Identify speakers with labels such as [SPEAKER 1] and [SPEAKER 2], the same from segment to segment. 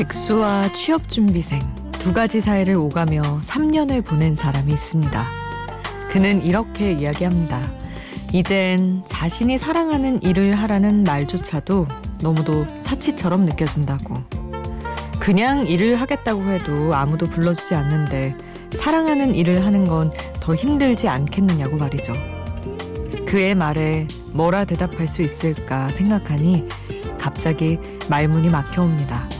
[SPEAKER 1] 백수와 취업준비생 두 가지 사이를 오가며 3년을 보낸 사람이 있습니다. 그는 이렇게 이야기합니다. 이젠 자신이 사랑하는 일을 하라는 말조차도 너무도 사치처럼 느껴진다고. 그냥 일을 하겠다고 해도 아무도 불러주지 않는데 사랑하는 일을 하는 건 더 힘들지 않겠느냐고 말이죠. 그의 말에 뭐라 대답할 수 있을까 생각하니 갑자기 말문이 막혀옵니다.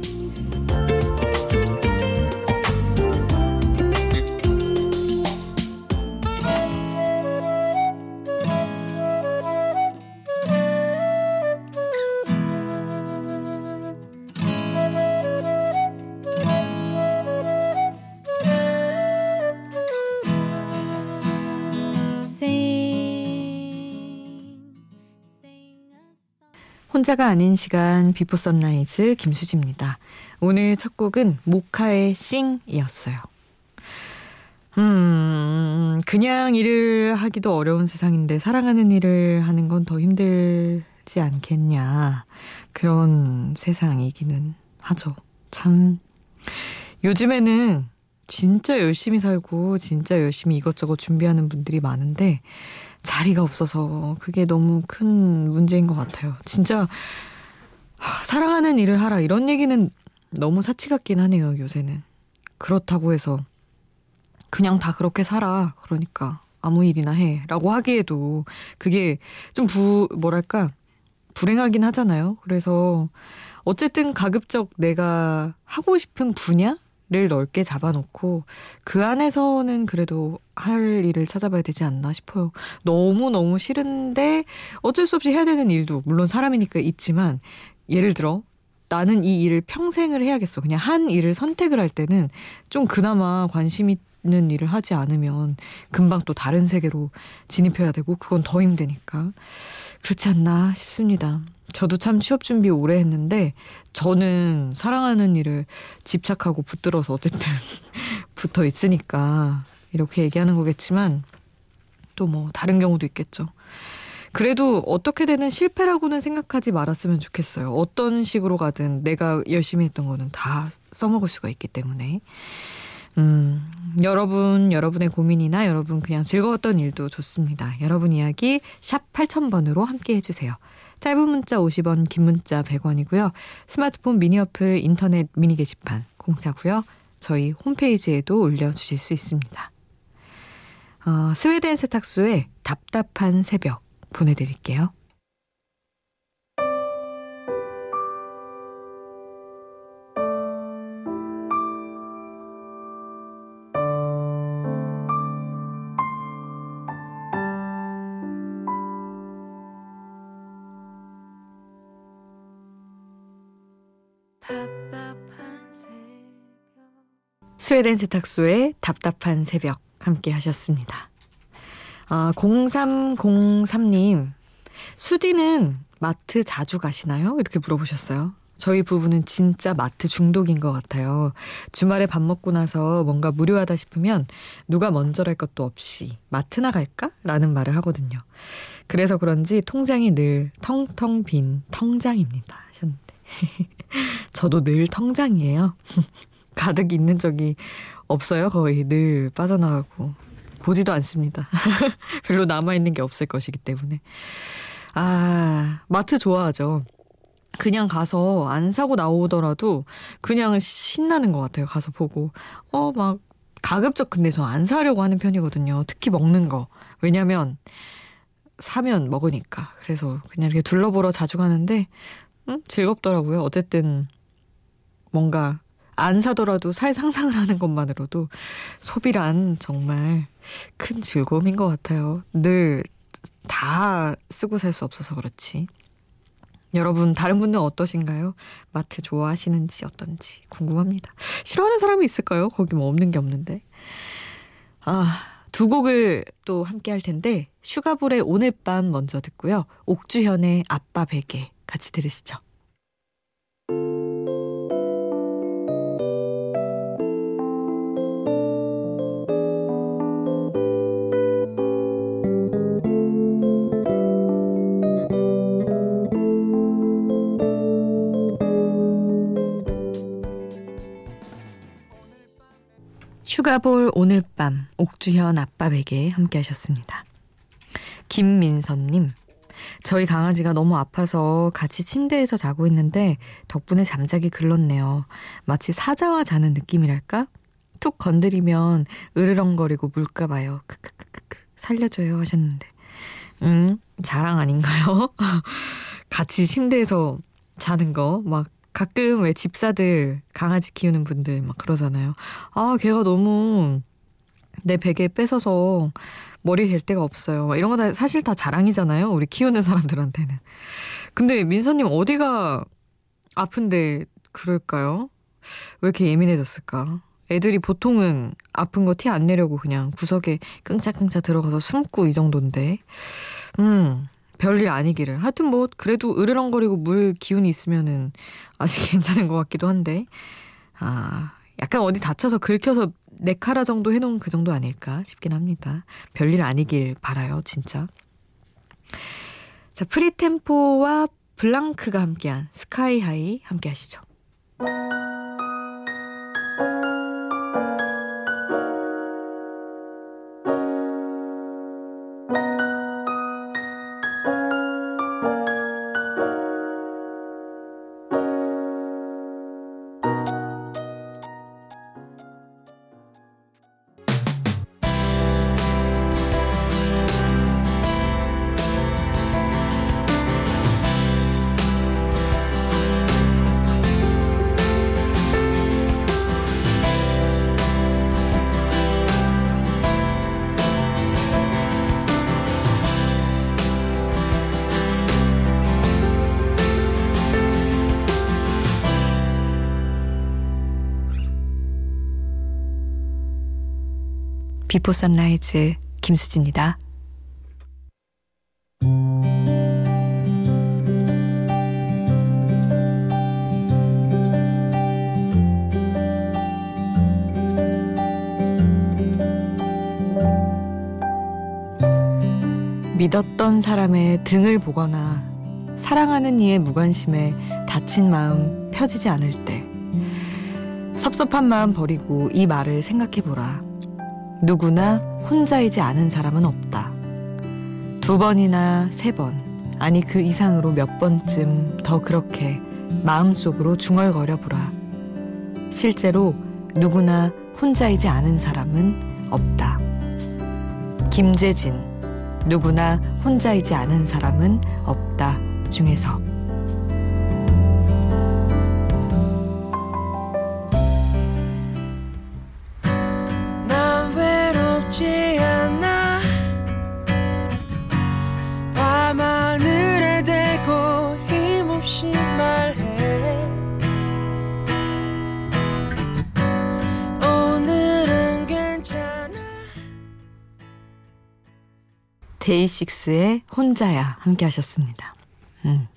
[SPEAKER 1] 혼자가 아닌 시간 비포 선라이즈 김수지입니다. 오늘 첫 곡은 모카의 싱이었어요. 음, 그냥 일을 하기도 어려운 세상인데 사랑하는 일을 하는 건 더 힘들지 않겠냐. 그런 세상이기는 하죠. 참. 요즘에는 진짜 열심히 살고 진짜 열심히 이것저것 준비하는 분들이 많은데 자리가 없어서 그게 너무 큰 문제인 것 같아요. 진짜 하, 사랑하는 일을 하라 이런 얘기는 너무 사치 같긴 하네요. 요새는 그렇다고 해서 그냥 다 그렇게 살아. 그러니까 아무 일이나 해라고 하기에도 그게 좀 부 뭐랄까 불행하긴 하잖아요. 그래서 어쨌든 가급적 내가 하고 싶은 분야 를 넓게 잡아놓고 그 안에서는 그래도 할 일을 찾아봐야 되지 않나 싶어요. 너무너무 싫은데 어쩔 수 없이 해야 되는 일도 물론 사람이니까 있지만 예를 들어 나는 이 일을 평생을 해야겠어. 그냥 한 일을 선택을 할 때는 좀 그나마 관심 있는 일을 하지 않으면 금방 또 다른 세계로 진입해야 되고 그건 더 힘드니까 그렇지 않나 싶습니다. 저도 참 취업 준비 오래 했는데 저는 사랑하는 일을 집착하고 붙들어서 어쨌든 붙어 있으니까 이렇게 얘기하는 거겠지만 또 뭐 다른 경우도 있겠죠. 그래도 어떻게 되는 실패라고는 생각하지 말았으면 좋겠어요. 어떤 식으로 가든 내가 열심히 했던 거는 다 써먹을 수가 있기 때문에. 음, 여러분, 여러분의 고민이나 여러분 그냥 즐거웠던 일도 좋습니다. 여러분 이야기 샵 8000번으로 함께 해주세요. 짧은 문자 50원, 긴 문자 100원이고요. 스마트폰 미니 어플, 인터넷 미니 게시판 공짜고요. 저희 홈페이지에도 올려주실 수 있습니다. 어, 스웨덴 세탁소의 답답한 새벽 보내드릴게요. 스웨덴 세탁소의 답답한 새벽 함께 하셨습니다. 아, 0303님, 수디는 마트 자주 가시나요? 이렇게 물어보셨어요. 저희 부부는 진짜 마트 중독인 것 같아요. 주말에 밥 먹고 나서 뭔가 무료하다 싶으면 누가 먼저랄 것도 없이 마트나 갈까? 라는 말을 하거든요. 그래서 그런지 통장이 늘 텅텅 빈 텅장입니다. 하셨는데. 저도 늘 텅장이에요. 가득 있는 적이 없어요. 거의 늘 빠져나가고 보지도 않습니다. 별로 남아 있는 게 없을 것이기 때문에. 아, 마트 좋아하죠. 그냥 가서 안 사고 나오더라도 그냥 신나는 것 같아요. 가서 보고. 어, 막, 가급적 근데 저 안 사려고 하는 편이거든요. 특히 먹는 거. 왜냐면, 사면 먹으니까. 그래서 그냥 이렇게 둘러보러 자주 가는데, 음, 즐겁더라고요. 어쨌든, 뭔가 안 사더라도 살 상상을 하는 것만으로도 소비란 정말 큰 즐거움인 것 같아요. 늘 다 쓰고 살 수 없어서 그렇지. 여러분 다른 분들 어떠신가요? 마트 좋아하시는지 어떤지 궁금합니다. 싫어하는 사람이 있을까요? 거기 뭐 없는 게 없는데. 아, 두 곡을 또 함께 할 텐데 슈가볼의 오늘 밤 먼저 듣고요. 옥주현의 아빠 베개 같이 들으시죠. 가볼 오늘 밤 옥주현 아빠에게 함께 하셨습니다. 김민선님, 저희 강아지가 너무 아파서 같이 침대에서 자고 있는데 덕분에 잠자기 글렀네요. 마치 사자와 자는 느낌이랄까? 툭 건드리면 으르렁거리고 물까 봐요. 크크크크크 살려줘요 하셨는데. 음, 자랑 아닌가요? 같이 침대에서 자는 거, 막 가끔 왜 집사들 강아지 키우는 분들 막 그러잖아요. 아, 걔가 너무 내 베개에 뺏어서 머리 될 데가 없어요. 이런 거 다 사실 다 자랑이잖아요. 우리 키우는 사람들한테는. 근데 민서님 어디가 아픈데 그럴까요? 왜 이렇게 예민해졌을까? 애들이 보통은 아픈 거 티 안 내려고 그냥 구석에 끙짝끙짝 들어가서 숨고 이 정도인데. 음, 별일 아니기를. 하여튼 뭐 그래도 으르렁거리고 물 기운이 있으면은 아직 괜찮은 것 같기도 한데. 아, 약간 어디 다쳐서 긁혀서 네카라 정도 해놓은 그 정도 아닐까 싶긴 합니다. 별일 아니길 바라요, 진짜. 자, 프리템포와 블랑크가 함께한 스카이하이 함께 하시죠. Before Sunrise 김수지입니다. 믿었던 사람의 등을 보거나 사랑하는 이의 무관심에 다친 마음 펴지지 않을 때 섭섭한 마음 버리고 이 말을 생각해보라. 누구나 혼자이지 않은 사람은 없다. 두 번이나 세 번, 아니 그 이상으로 몇 번쯤 더 그렇게 마음속으로 중얼거려 보라. 실제로 누구나 혼자이지 않은 사람은 없다. 김재진, 누구나 혼자이지 않은 사람은 없다 중에서 데이식스의 혼자야 함께 하셨습니다. 음.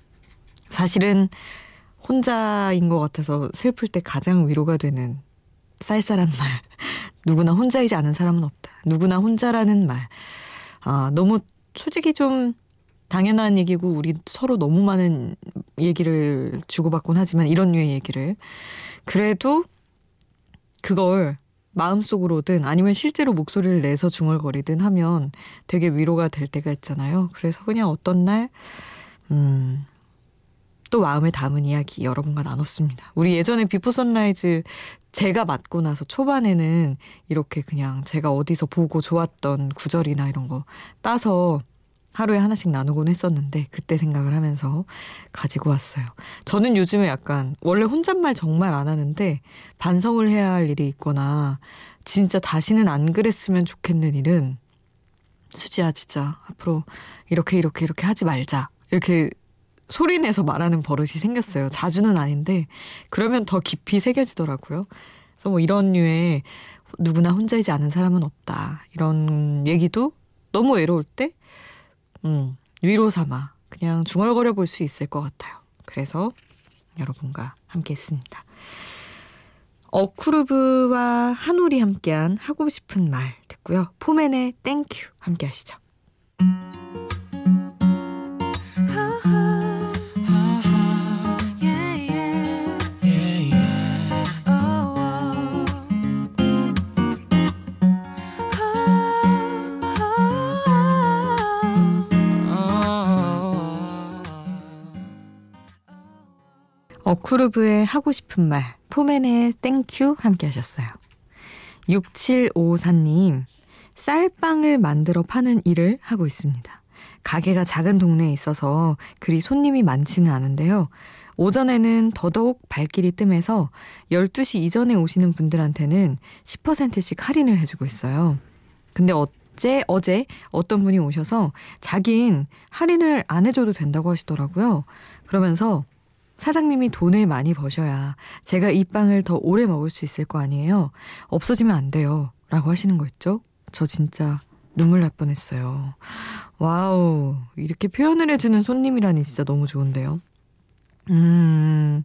[SPEAKER 1] 사실은 혼자인 것 같아서 슬플 때 가장 위로가 되는 쌀쌀한 말. 누구나 혼자이지 않은 사람은 없다. 누구나 혼자라는 말. 아, 너무 솔직히 좀 당연한 얘기고 우리 서로 너무 많은 얘기를 주고받곤 하지만 이런 류의 얘기를 그래도 그걸 마음속으로든 아니면 실제로 목소리를 내서 중얼거리든 하면 되게 위로가 될 때가 있잖아요. 그래서 그냥 어떤 날, 음, 또 마음에 담은 이야기 여러분과 나눴습니다. 우리 예전에 Before Sunrise 제가 맡고 나서 초반에는 이렇게 그냥 제가 어디서 보고 좋았던 구절이나 이런 거 따서 하루에 하나씩 나누곤 했었는데 그때 생각을 하면서 가지고 왔어요. 저는 요즘에 약간 원래 혼잣말 정말 안 하는데 반성을 해야 할 일이 있거나 진짜 다시는 안 그랬으면 좋겠는 일은 수지야 진짜 앞으로 이렇게 이렇게 이렇게 하지 말자 이렇게 소리 내서 말하는 버릇이 생겼어요. 자주는 아닌데 그러면 더 깊이 새겨지더라고요. 그래서 뭐 이런 류의 누구나 혼자이지 않은 사람은 없다 이런 얘기도 너무 외로울 때 음, 위로 삼아 그냥 중얼거려 볼 수 있을 것 같아요. 그래서 여러분과 함께 했습니다. 어쿠르브와 한올이 함께한 하고 싶은 말 듣고요. 4MEN의 Thank You 함께 하시죠. 어쿠르브의 하고 싶은 말, 4MEN의 Thank You 함께 하셨어요. 6754님, 쌀빵을 만들어 파는 일을 하고 있습니다. 가게가 작은 동네에 있어서 그리 손님이 많지는 않은데요. 오전에는 더더욱 발길이 뜸해서 12시 이전에 오시는 분들한테는 10%씩 할인을 해주고 있어요. 근데 어제, 어제 어떤 분이 오셔서 자긴 할인을 안 해줘도 된다고 하시더라고요. 그러면서 사장님이 돈을 많이 버셔야 제가 이 빵을 더 오래 먹을 수 있을 거 아니에요. 없어지면 안 돼요. 라고 하시는 거 있죠? 저 진짜 눈물 날 뻔했어요. 와우. 이렇게 표현을 해주는 손님이라니 진짜 너무 좋은데요. 음,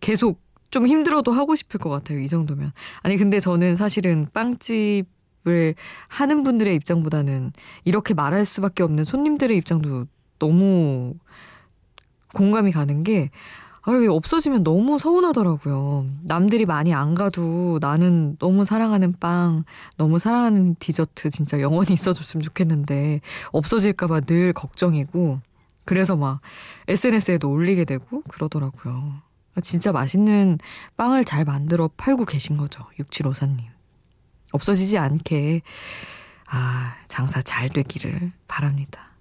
[SPEAKER 1] 계속 좀 힘들어도 하고 싶을 것 같아요. 이 정도면. 아니, 근데 저는 사실은 빵집 을 하는 분들의 입장보다는 이렇게 말할 수밖에 없는 손님들의 입장도 너무 공감이 가는 게 아, 이게 없어지면 너무 서운하더라고요. 남들이 많이 안 가도 나는 너무 사랑하는 빵, 너무 사랑하는 디저트 진짜 영원히 있어줬으면 좋겠는데 없어질까봐 늘 걱정이고 그래서 막 SNS에도 올리게 되고 그러더라고요. 진짜 맛있는 빵을 잘 만들어 팔고 계신 거죠. 6754님. 없어지지 않게 아 장사 잘 되기를 바랍니다.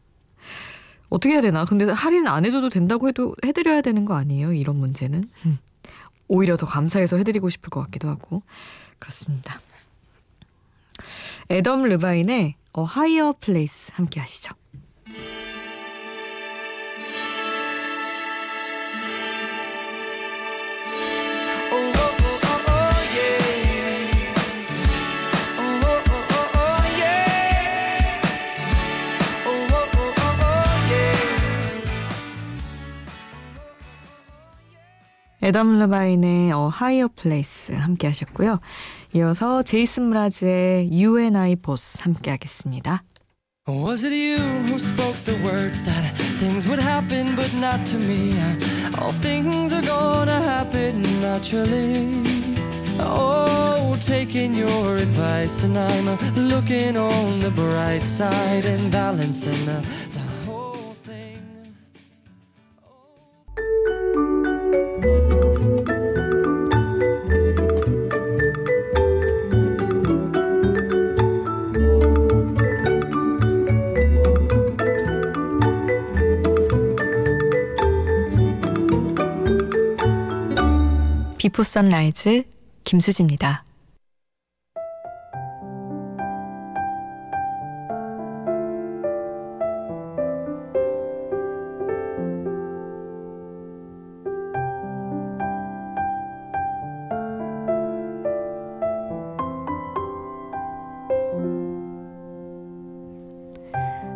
[SPEAKER 1] 어떻게 해야 되나? 근데 할인 안 해줘도 된다고 해도 해드려야 되는 거 아니에요? 이런 문제는. 오히려 더 감사해서 해드리고 싶을 것 같기도 하고. 그렇습니다. 애덤 르바인의 A Higher Place 함께 하시죠. 에덤 르바인의 A Higher Place 함께 하셨고요. 이어서 제이슨 브라즈의 You and I Both 함께 하겠습니다. Was it you who spoke the words that things would happen but not to me? All things are gonna happen naturally. Oh, taking your advice and I'm looking on the bright side and balancing the 비포 선라이즈 김수지입니다.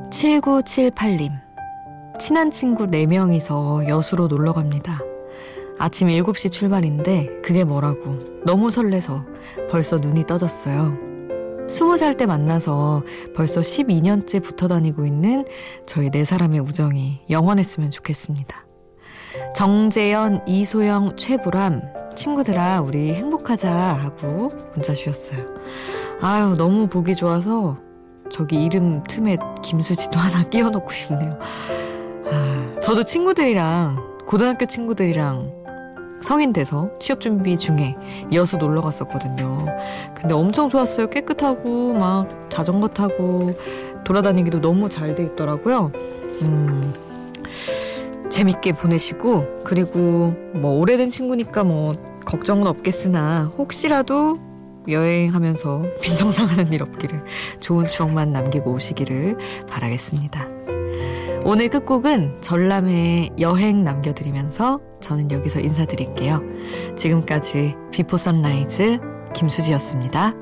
[SPEAKER 1] 칠구칠팔님 친한 친구 4명이서 여수로 놀러 갑니다. 아침 7시 출발인데 그게 뭐라고 너무 설레서 벌써 눈이 떠졌어요. 20살 때 만나서 벌써 12년째 붙어 다니고 있는 저희 네 사람의 우정이 영원했으면 좋겠습니다. 정재현, 이소영, 최보람, 친구들아, 우리 행복하자 하고 문자 주셨어요. 아유, 너무 보기 좋아서 저기 이름 틈에 김수지도 하나 끼워놓고 싶네요. 아, 저도 친구들이랑, 고등학교 친구들이랑 성인 돼서 취업 준비 중에 여수 놀러 갔었거든요. 근데 엄청 좋았어요. 깨끗하고 막 자전거 타고 돌아다니기도 너무 잘 돼 있더라고요. 음, 재밌게 보내시고 그리고 뭐 오래된 친구니까 뭐 걱정은 없겠으나 혹시라도 여행하면서 빈정상하는 일 없기를 좋은 추억만 남기고 오시기를 바라겠습니다. 오늘 끝곡은 전람회의 여행 남겨드리면서 저는 여기서 인사드릴게요. 지금까지 Before Sunrise 김수지였습니다.